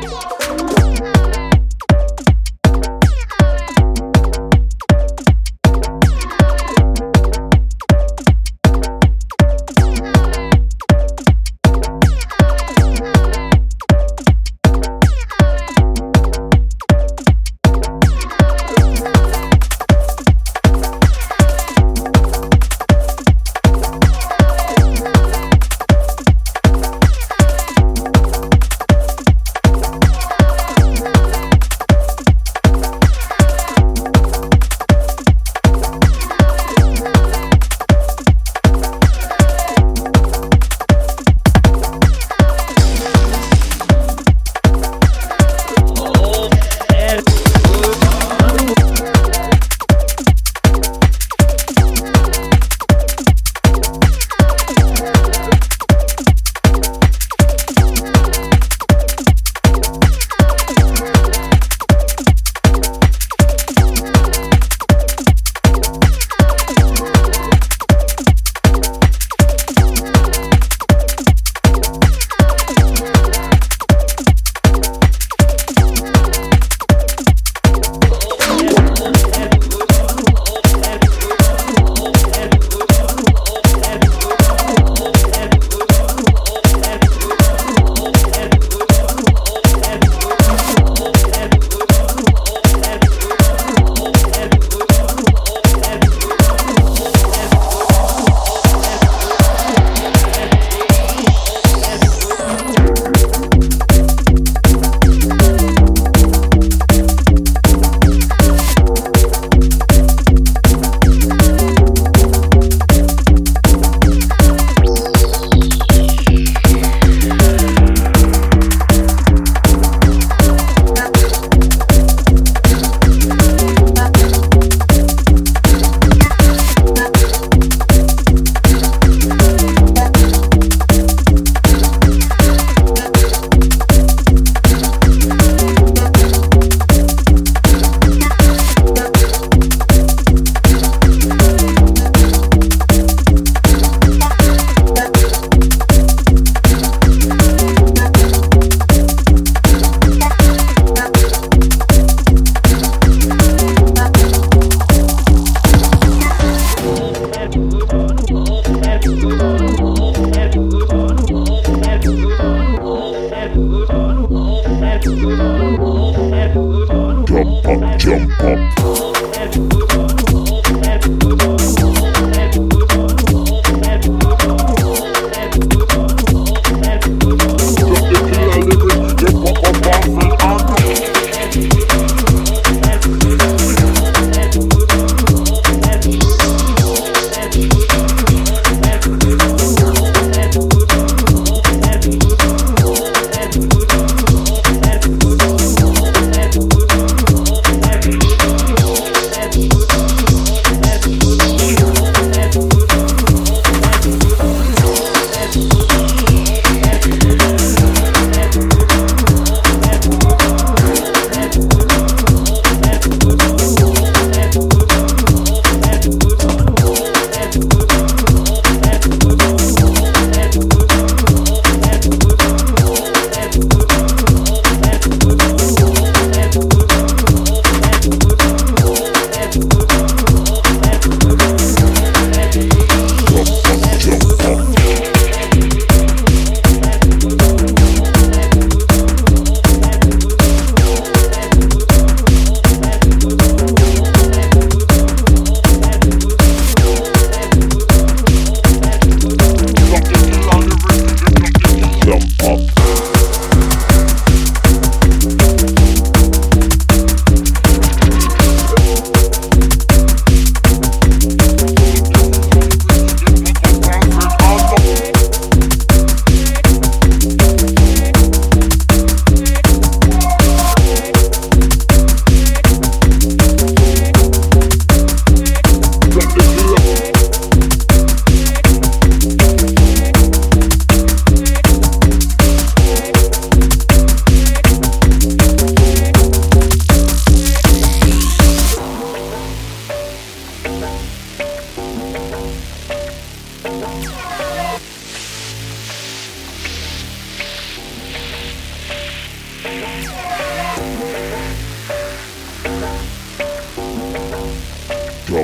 Bye. jump up.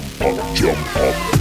jump up, jump up.